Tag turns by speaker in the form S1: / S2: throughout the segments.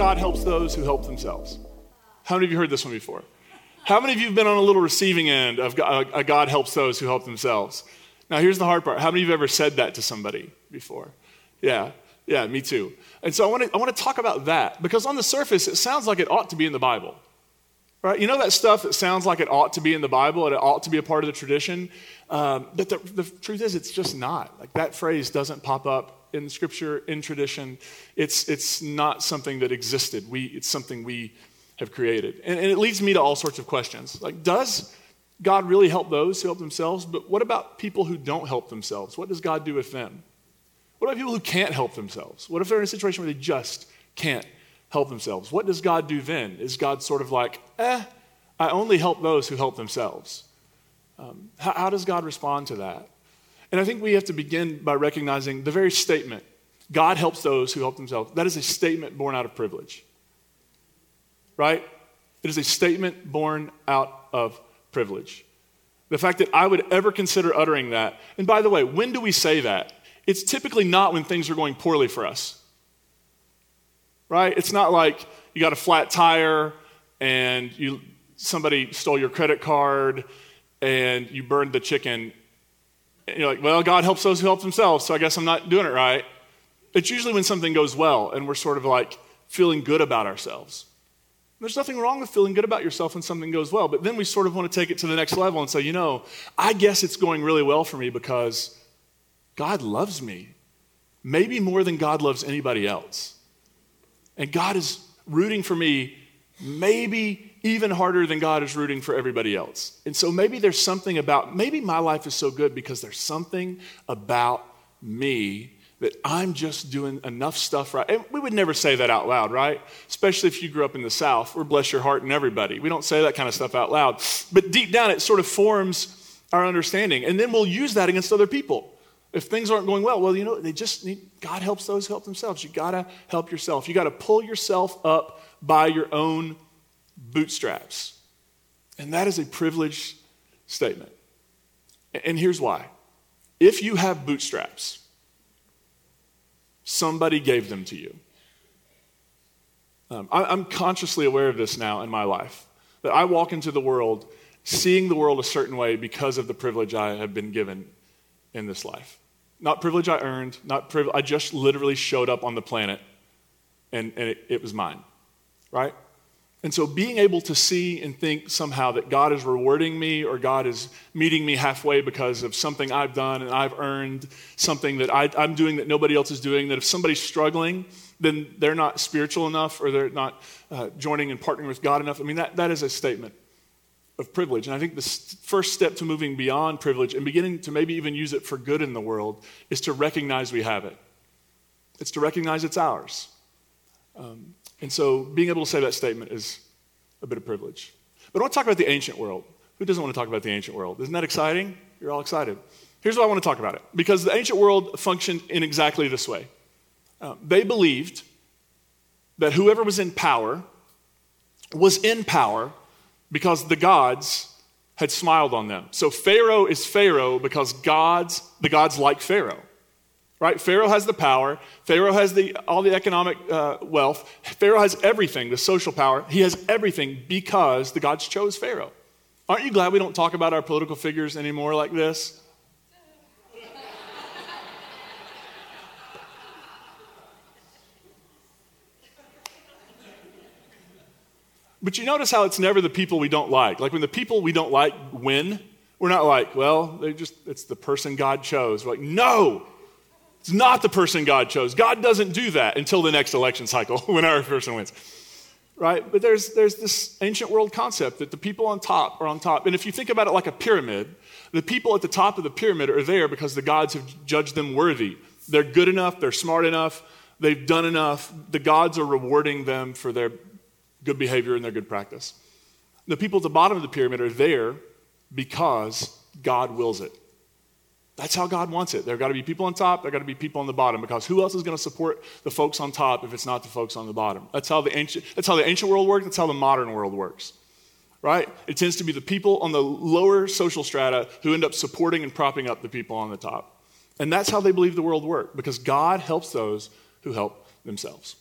S1: God helps those who help themselves? How many of you heard this one before? How many of you have been on a little receiving end of God, God helps those who help themselves? Now, here's the hard part. How many of you have ever said that to somebody before? Yeah, yeah, me too. And so I want to I want to talk about that because on the surface, it sounds like it ought to be in the Bible. Right? You know that stuff that sounds like it ought to be in the Bible and it ought to be a part of the tradition? Um, but the, the truth is, it's just not. Like that phrase doesn't pop up in Scripture, in tradition. It's, it's not something that existed. We, it's something we have created. And, and it leads me to all sorts of questions. Like, does God really help those who help themselves? But what about people who don't help themselves? What does God do with them? What about people who can't help themselves? What if they're in a situation where they just can't help themselves. What does God do then? Is God sort of like, eh, I only help those who help themselves? Um, how, how does God respond to that? And I think we have to begin by recognizing the very statement God helps those who help themselves. That is a statement born out of privilege. Right? It is a statement born out of privilege. The fact that I would ever consider uttering that. And by the way, when do we say that? It's typically not when things are going poorly for us right? It's not like you got a flat tire and you, somebody stole your credit card and you burned the chicken. You're like, well, God helps those who help themselves, so I guess I'm not doing it right. It's usually when something goes well and we're sort of like feeling good about ourselves. There's nothing wrong with feeling good about yourself when something goes well, but then we sort of want to take it to the next level and say, you know, I guess it's going really well for me because God loves me. Maybe more than God loves anybody else. And God is rooting for me maybe even harder than God is rooting for everybody else. And so maybe there's something about, maybe my life is so good because there's something about me that I'm just doing enough stuff right. And we would never say that out loud, right? Especially if you grew up in the South, or bless your heart and everybody. We don't say that kind of stuff out loud. But deep down, it sort of forms our understanding. And then we'll use that against other people. If things aren't going well, well, you know, they just need, God helps those who help themselves. You got to help yourself. You got to pull yourself up by your own bootstraps. And that is a privileged statement. And here's why. If you have bootstraps, somebody gave them to you. Um, I, am consciously aware of this now in my life that I walk into the world seeing the world a certain way because of the privilege I have been given in this life. Not privilege I earned, not privilege, I just literally showed up on the planet and, and it, it was mine, right? And so being able to see and think somehow that God is rewarding me or God is meeting me halfway because of something I've done and I've earned something that I, am doing that nobody else is doing, that if somebody's struggling, then they're not spiritual enough or they're not uh, joining and partnering with God enough. I mean, that, that is a statement of privilege. And I think the first step to moving beyond privilege and beginning to maybe even use it for good in the world is to recognize we have it. It's to recognize it's ours. Um, and so being able to say that statement is a bit of privilege. But I want to talk about the ancient world. Who doesn't want to talk about the ancient world? Isn't that exciting? You're all excited. Here's why I want to talk about it because the ancient world functioned in exactly this way. Uh, they believed that whoever was in power was in power because the gods had smiled on them. So Pharaoh is Pharaoh because gods, the gods like Pharaoh. Right? Pharaoh has the power. Pharaoh has the, all the economic uh, wealth. Pharaoh has everything, the social power. He has everything because the gods chose Pharaoh. Aren't you glad we don't talk about our political figures anymore like this? But you notice how it's never the people we don't like. Like when the people we don't like win, we're not like, well, they just it's the person God chose. We're like, no, it's not the person God chose. God doesn't do that until the next election cycle when our person wins. Right? But there's there's this ancient world concept that the people on top are on top. And if you think about it like a pyramid, the people at the top of the pyramid are there because the gods have judged them worthy. They're good enough, they're smart enough, they've done enough. The gods are rewarding them for their good behavior and their good practice. The people at the bottom of the pyramid are there because God wills it. That's how God wants it. There got to be people on top, there got to be people on the bottom because who else is going to support the folks on top if it's not the folks on the bottom? That's how the ancient that's how the ancient world works, that's how the modern world works. Right? It tends to be the people on the lower social strata who end up supporting and propping up the people on the top. And that's how they believe the world works because God helps those who help themselves.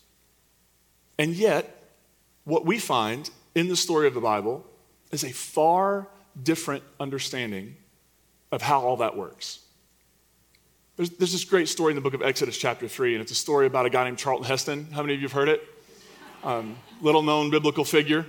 S1: And yet, what we find in the story of the Bible is a far different understanding of how all that works. There's, there's, this great story in the book of Exodus, chapter 3, and it's a story about a guy named Charlton Heston. How many of you have heard it? Um, little known biblical figure.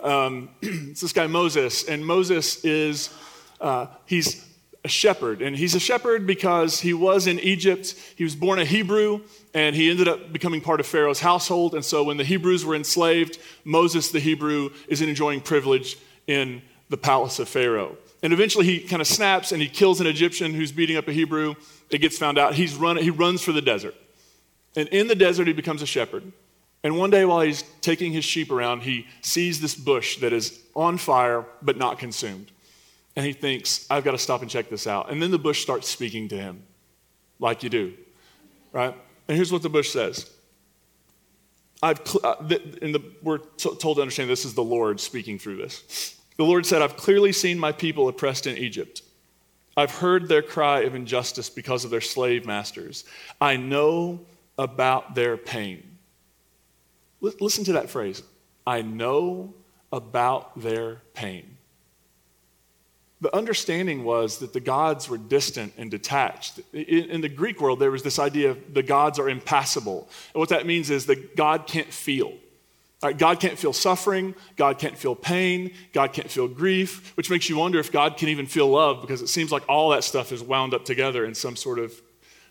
S1: Um, it's this guy Moses, and Moses is, uh, he's a shepherd. And he's a shepherd because he was in Egypt. He was born a Hebrew, and he ended up becoming part of Pharaoh's household. And so when the Hebrews were enslaved, Moses, the Hebrew, is enjoying privilege in the palace of Pharaoh. And eventually he kind of snaps and he kills an Egyptian who's beating up a Hebrew. It gets found out. He's run, he runs for the desert. And in the desert, he becomes a shepherd. And one day while he's taking his sheep around, he sees this bush that is on fire but not consumed. And he thinks, I've got to stop and check this out. And then the bush starts speaking to him, like you do, right? And here's what the bush says. I've, uh, the, we're t- told to understand this is the Lord speaking through this. The Lord said, I've clearly seen my people oppressed in Egypt. I've heard their cry of injustice because of their slave masters. I know about their pain. L- listen to that phrase. I know about their pain. The understanding was that the gods were distant and detached. In, in, the Greek world, there was this idea of the gods are impassible. And what that means is that God can't feel. Right? God can't feel suffering, God can't feel pain, God can't feel grief, which makes you wonder if God can even feel love because it seems like all that stuff is wound up together in some sort of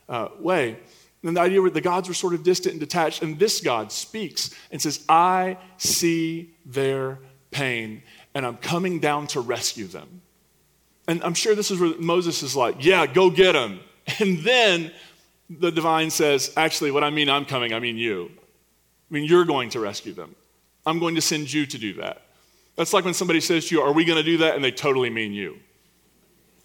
S1: uh, way. And the idea where the gods were sort of distant and detached, and this God speaks and says, I see their pain, and I'm coming down to rescue them. And I'm sure this is where Moses is like, yeah, go get him. And then the divine says, actually, what I mean, I'm coming, I mean you. I mean, you're going to rescue them. I'm going to send you to do that. That's like when somebody says to you, Are we going to do that? And they totally mean you.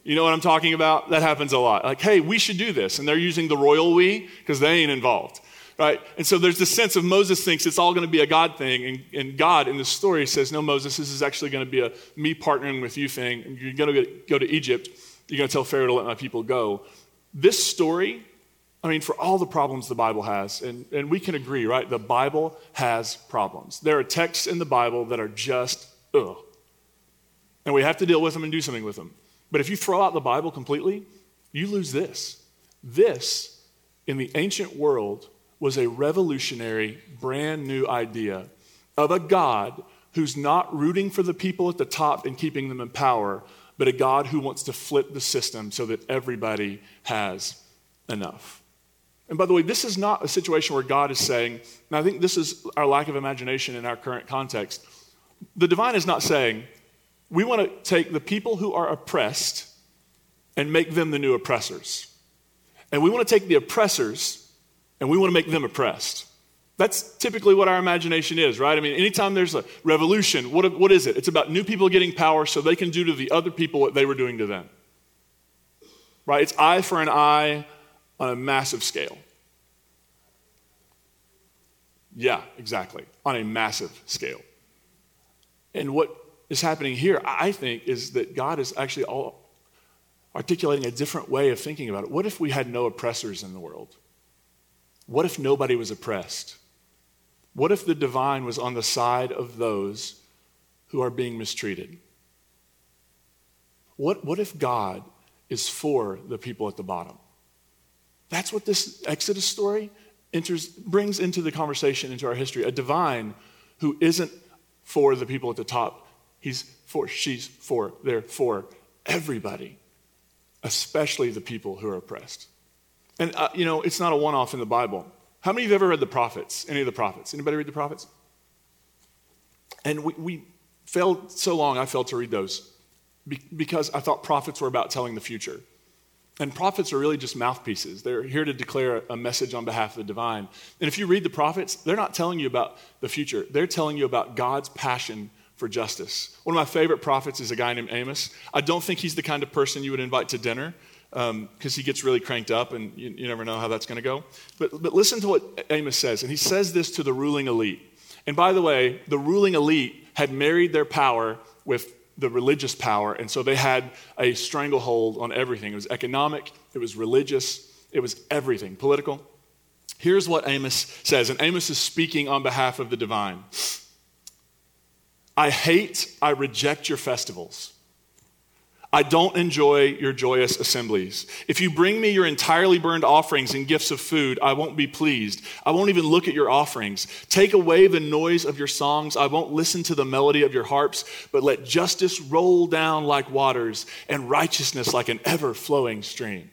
S1: You know what I'm talking about? That happens a lot. Like, hey, we should do this. And they're using the royal we because they ain't involved right? And so there's this sense of Moses thinks it's all going to be a God thing, and, and God in the story says, No, Moses, this is actually going to be a me partnering with you thing. You're going to go to Egypt. You're going to tell Pharaoh to let my people go. This story, I mean, for all the problems the Bible has, and, and we can agree, right? The Bible has problems. There are texts in the Bible that are just, ugh. And we have to deal with them and do something with them. But if you throw out the Bible completely, you lose this. This, in the ancient world, was a revolutionary, brand new idea of a God who's not rooting for the people at the top and keeping them in power, but a God who wants to flip the system so that everybody has enough. And by the way, this is not a situation where God is saying, and I think this is our lack of imagination in our current context. The divine is not saying, we want to take the people who are oppressed and make them the new oppressors. And we want to take the oppressors and we want to make them oppressed. That's typically what our imagination is, right? I mean, anytime there's a revolution, what, what is it? It's about new people getting power so they can do to the other people what they were doing to them. Right? It's eye for an eye on a massive scale. Yeah, exactly. On a massive scale. And what is happening here, I think, is that God is actually all articulating a different way of thinking about it. What if we had no oppressors in the world? What if nobody was oppressed? What if the divine was on the side of those who are being mistreated? What, what if God is for the people at the bottom? That's what this Exodus story enters, brings into the conversation, into our history. A divine who isn't for the people at the top, he's for, she's for, they're for everybody, especially the people who are oppressed. And, uh, you know, it's not a one off in the Bible. How many of you have ever read the prophets? Any of the prophets? Anybody read the prophets? And we, we failed so long, I failed to read those because I thought prophets were about telling the future. And prophets are really just mouthpieces. They're here to declare a message on behalf of the divine. And if you read the prophets, they're not telling you about the future, they're telling you about God's passion for justice. One of my favorite prophets is a guy named Amos. I don't think he's the kind of person you would invite to dinner because um, he gets really cranked up and you, you never know how that's going to go. But, but listen to what Amos says. And he says this to the ruling elite. And by the way, the ruling elite had married their power with the religious power. And so they had a stranglehold on everything. It was economic, it was religious, it was everything, political. Here's what Amos says, and Amos is speaking on behalf of the divine. I hate, I reject your festivals. I don't enjoy your joyous assemblies. If you bring me your entirely burned offerings and gifts of food, I won't be pleased. I won't even look at your offerings. Take away the noise of your songs. I won't listen to the melody of your harps, but let justice roll down like waters and righteousness like an ever flowing stream.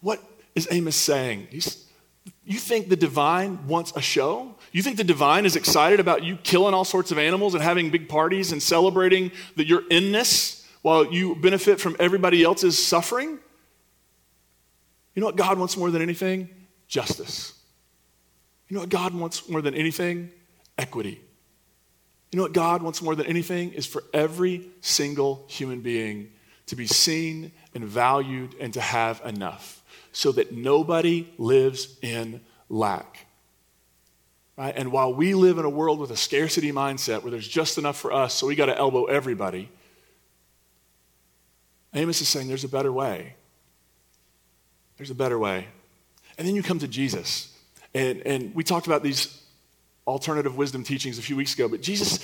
S1: What is Amos saying? He's, you think the divine wants a show? You think the divine is excited about you killing all sorts of animals and having big parties and celebrating that you're inness while you benefit from everybody else's suffering? You know what God wants more than anything? Justice. You know what God wants more than anything? Equity. You know what God wants more than anything? Is for every single human being to be seen and valued and to have enough so that nobody lives in lack. Right? And while we live in a world with a scarcity mindset where there's just enough for us, so we got to elbow everybody, Amos is saying there's a better way. There's a better way. And then you come to Jesus. And, and we talked about these alternative wisdom teachings a few weeks ago, but Jesus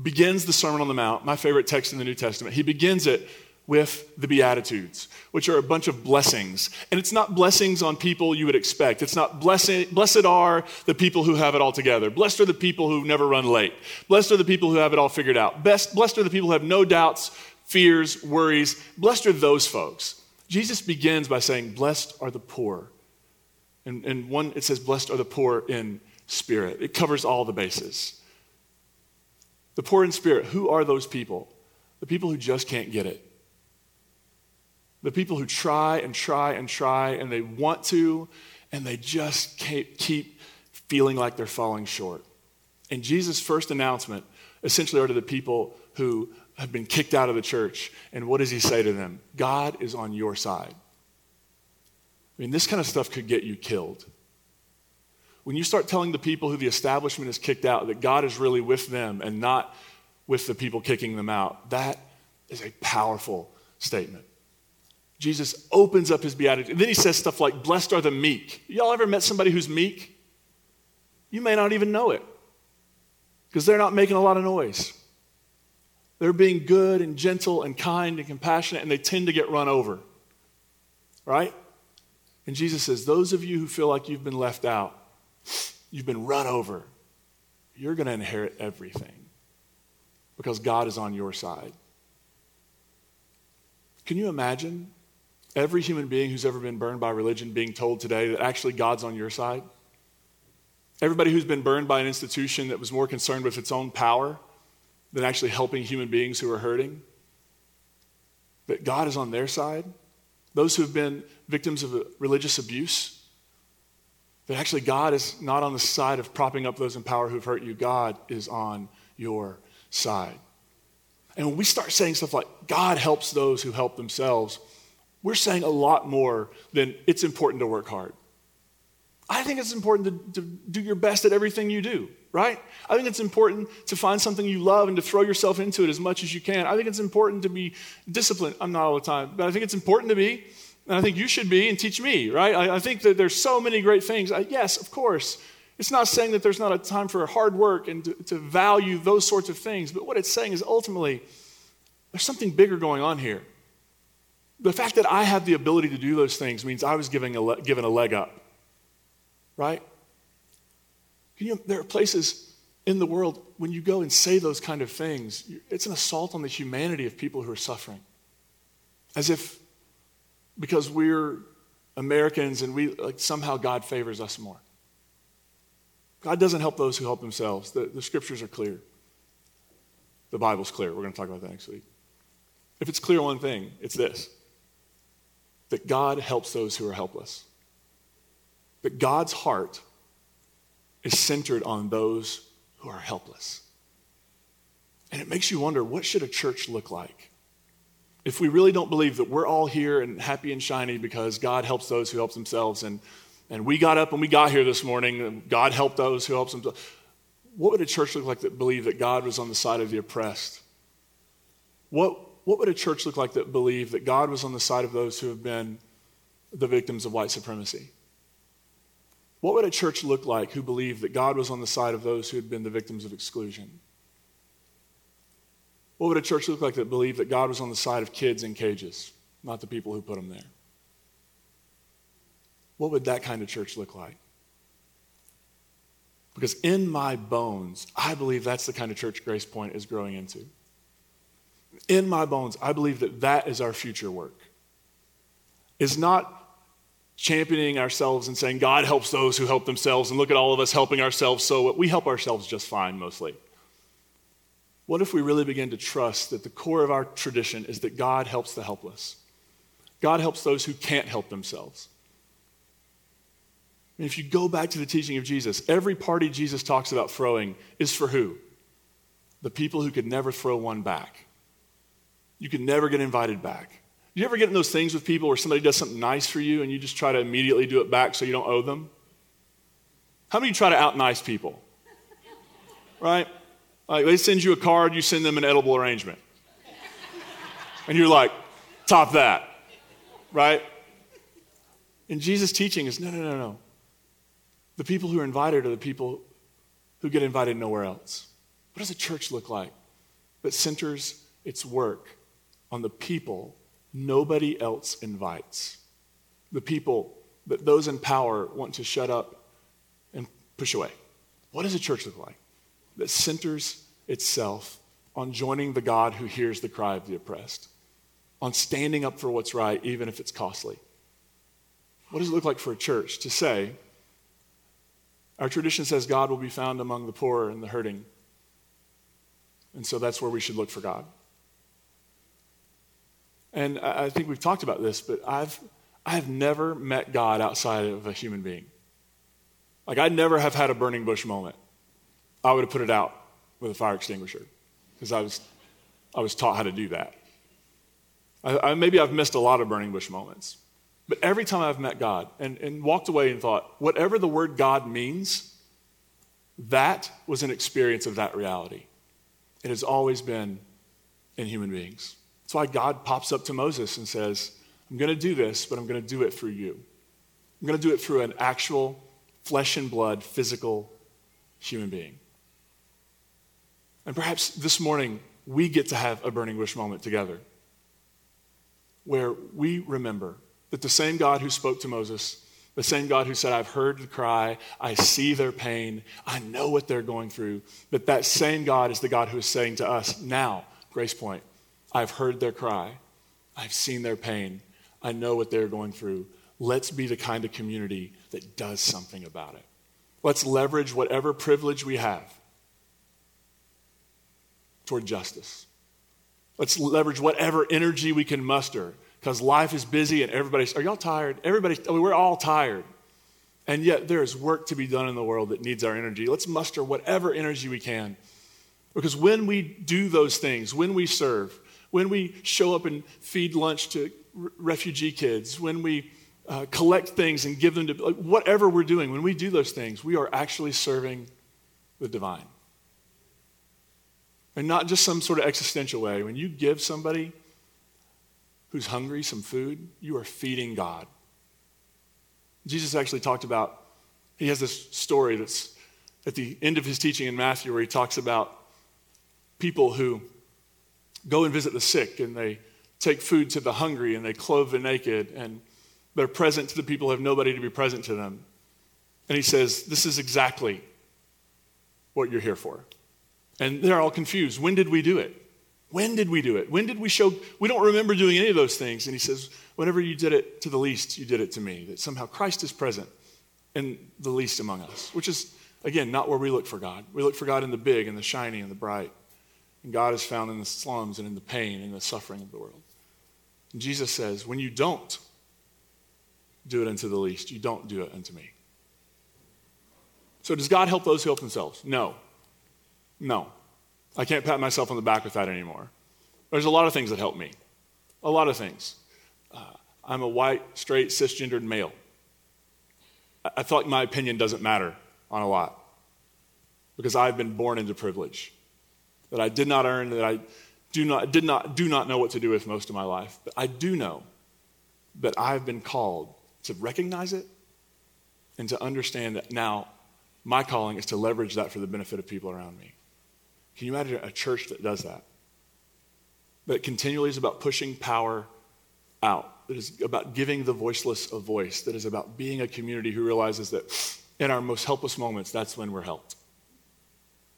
S1: begins the Sermon on the Mount, my favorite text in the New Testament. He begins it with the Beatitudes, which are a bunch of blessings. And it's not blessings on people you would expect. It's not blessed, blessed are the people who have it all together. Blessed are the people who never run late. Blessed are the people who have it all figured out. Best, blessed are the people who have no doubts, fears, worries. Blessed are those folks. Jesus begins by saying, Blessed are the poor. And, and one, it says, Blessed are the poor in spirit. It covers all the bases. The poor in spirit, who are those people? The people who just can't get it the people who try and try and try and they want to, and they just keep feeling like they're falling short. And Jesus' first announcement essentially are to the people who have been kicked out of the church. And what does he say to them? God is on your side. I mean, this kind of stuff could get you killed. When you start telling the people who the establishment has kicked out that God is really with them and not with the people kicking them out, that is a powerful statement. Jesus opens up his beatitude. And then he says stuff like, Blessed are the meek. Y'all ever met somebody who's meek? You may not even know it because they're not making a lot of noise. They're being good and gentle and kind and compassionate, and they tend to get run over. Right? And Jesus says, Those of you who feel like you've been left out, you've been run over, you're going to inherit everything because God is on your side. Can you imagine Every human being who's ever been burned by religion being told today that actually God's on your side. Everybody who's been burned by an institution that was more concerned with its own power than actually helping human beings who are hurting. That God is on their side. Those who have been victims of religious abuse. That actually God is not on the side of propping up those in power who've hurt you. God is on your side. And when we start saying stuff like, God helps those who help themselves, we're saying a lot more than it's important to work hard. I think it's important to, to, do your best at everything you do, right? I think it's important to find something you love and to throw yourself into it as much as you can. I think it's important to be disciplined. I'm not all the time, but I think it's important to be, and I think you should be and teach me, right? I, I think that there's so many great things. I, yes, of course. It's not saying that there's not a time for hard work and to, to value those sorts of things, but what it's saying is ultimately there's something bigger going on here. The fact that I have the ability to do those things means I was given a, le- given a leg up, right? You know, there are places in the world when you go and say those kind of things, it's an assault on the humanity of people who are suffering. As if because we're Americans and we like somehow God favors us more. God doesn't help those who help themselves. The, the scriptures are clear. The Bible's clear. We're going to talk about that next week. If it's clear one thing, it's this that God helps those who are helpless. That God's heart is centered on those who are helpless. And it makes you wonder what should a church look like? If we really don't believe that we're all here and happy and shiny because God helps those who help themselves and, and we got up and we got here this morning and God helped those who help themselves, what would a church look like that believed that God was on the side of the oppressed? What what would a church look like that believed that God was on the side of those who have been the victims of white supremacy? What would a church look like who believed that God was on the side of those who had been the victims of exclusion? What would a church look like that believed that God was on the side of kids in cages, not the people who put them there? What would that kind of church look like? Because in my bones, I believe that's the kind of church Grace Point is growing into. In my bones, I believe that that is our future work. Is not championing ourselves and saying God helps those who help themselves and look at all of us helping ourselves so we help ourselves just fine mostly. What if we really begin to trust that the core of our tradition is that God helps the helpless? God helps those who can't help themselves. And if you go back to the teaching of Jesus, every party Jesus talks about throwing is for who? The people who could never throw one back. You can never get invited back. You ever get in those things with people where somebody does something nice for you and you just try to immediately do it back so you don't owe them? How many try to out nice people? Right? Like they send you a card, you send them an edible arrangement. And you're like, top that. Right? And Jesus' teaching is no, no, no, no. The people who are invited are the people who get invited nowhere else. What does a church look like that centers its work on the people nobody else invites? The people that those in power want to shut up and push away. What does a church look like that centers itself on joining the God who hears the cry of the oppressed, on standing up for what's right, even if it's costly? What does it look like for a church to say, our tradition says God will be found among the poor and the hurting. And so that's where we should look for God. And I think we've talked about this, but I've, I've never met God outside of a human being. Like, I never have had a burning bush moment. I would have put it out with a fire extinguisher because I was, I was taught how to do that. I, I, maybe I've missed a lot of burning bush moments. But every time I've met God and, and walked away and thought, whatever the word God means, that was an experience of that reality. It has always been in human beings. That's why God pops up to Moses and says, I'm going to do this, but I'm going to do it through you. I'm going to do it through an actual flesh and blood, physical human being. And perhaps this morning we get to have a burning bush moment together where we remember that the same God who spoke to Moses, the same God who said, I've heard the cry, I see their pain, I know what they're going through, that that same God is the God who is saying to us now, Grace Point, I've heard their cry, I've seen their pain, I know what they're going through. Let's be the kind of community that does something about it. Let's leverage whatever privilege we have toward justice. Let's leverage whatever energy we can muster because life is busy and everybody's, are y'all tired? Everybody, I mean, we're all tired. And yet there is work to be done in the world that needs our energy. Let's muster whatever energy we can. Because when we do those things, when we serve, when we show up and feed lunch to r- refugee kids, when we uh, collect things and give them to like, whatever we're doing, when we do those things, we are actually serving the divine. And not just some sort of existential way. When you give somebody who's hungry some food, you are feeding God. Jesus actually talked about, he has this story that's at the end of his teaching in Matthew where he talks about people who go and visit the sick and they take food to the hungry and they clothe the naked and they're present to the people who have nobody to be present to them. And he says, This is exactly what you're here for. And they're all confused. When did we do it? When did we do it? When did we show? We don't remember doing any of those things. And he says, Whenever you did it to the least, you did it to me. That somehow Christ is present in the least among us, which is, again, not where we look for God. We look for God in the big and the shiny and the bright. And God is found in the slums and in the pain and the suffering of the world. And Jesus says, When you don't do it unto the least, you don't do it unto me. So, does God help those who help themselves? No. No. I can't pat myself on the back with that anymore. There's a lot of things that help me. A lot of things. Uh, I'm a white, straight, cisgendered male. I, I feel like my opinion doesn't matter on a lot because I've been born into privilege that I did not earn, that I do not, did not, do not know what to do with most of my life. But I do know that I've been called to recognize it and to understand that now my calling is to leverage that for the benefit of people around me. Can you imagine a church that does that? That continually is about pushing power out, that is about giving the voiceless a voice, that is about being a community who realizes that in our most helpless moments, that's when we're helped.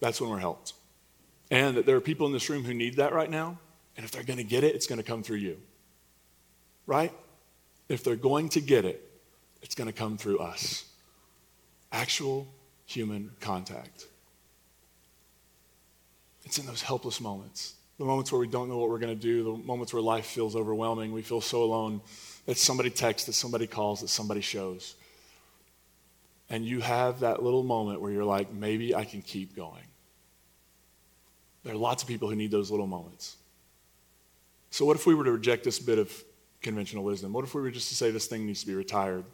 S1: That's when we're helped. And that there are people in this room who need that right now, and if they're going to get it, it's going to come through you. Right? If they're going to get it, it's going to come through us. Actual human contact. It's in those helpless moments, the moments where we don't know what we're going to do, the moments where life feels overwhelming, we feel so alone that somebody texts, that somebody calls, that somebody shows. And you have that little moment where you're like, maybe I can keep going. There are lots of people who need those little moments. So, what if we were to reject this bit of conventional wisdom? What if we were just to say this thing needs to be retired?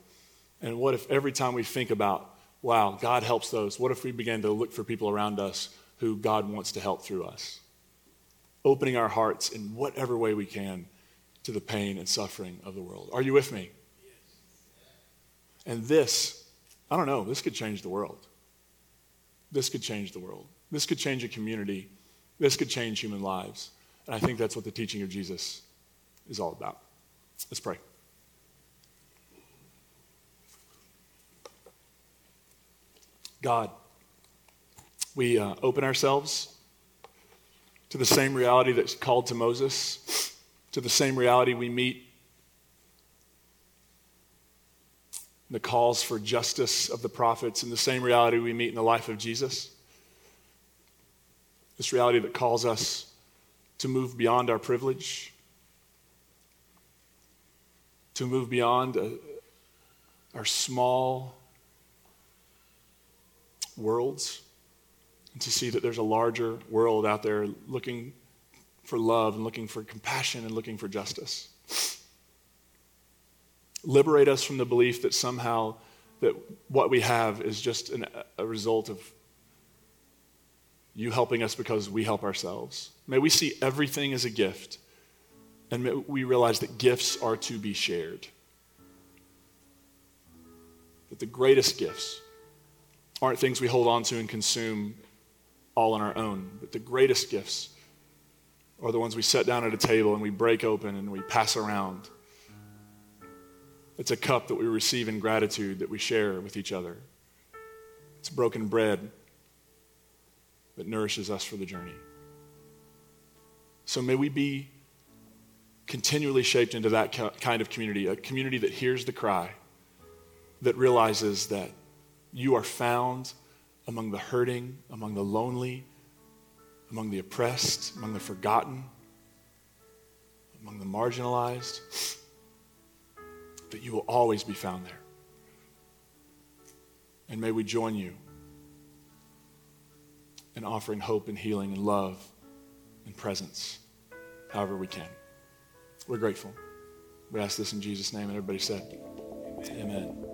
S1: And what if every time we think about, wow, God helps those, what if we began to look for people around us who God wants to help through us? Opening our hearts in whatever way we can to the pain and suffering of the world. Are you with me? And this, I don't know, this could change the world. This could change the world. This could change a community. This could change human lives. And I think that's what the teaching of Jesus is all about. Let's pray. God, we uh, open ourselves to the same reality that's called to Moses, to the same reality we meet the calls for justice of the prophets, and the same reality we meet in the life of Jesus. This reality that calls us to move beyond our privilege, to move beyond a, our small worlds and to see that there's a larger world out there looking for love and looking for compassion and looking for justice. Liberate us from the belief that somehow that what we have is just an, a result of you helping us because we help ourselves. May we see everything as a gift and we realize that gifts are to be shared. That the greatest gifts aren't things we hold on to and consume all on our own. But the greatest gifts are the ones we set down at a table and we break open and we pass around. It's a cup that we receive in gratitude that we share with each other. It's broken bread that nourishes us for the journey. So may we be continually shaped into that kind of community, a community that hears the cry, that realizes that you are found among the hurting, among the lonely, among the oppressed, among the forgotten, among the marginalized, that you will always be found there. And may we join you in offering hope and healing and love and presence however we can. We're grateful. We ask this in Jesus' name, and everybody said, Amen. Amen.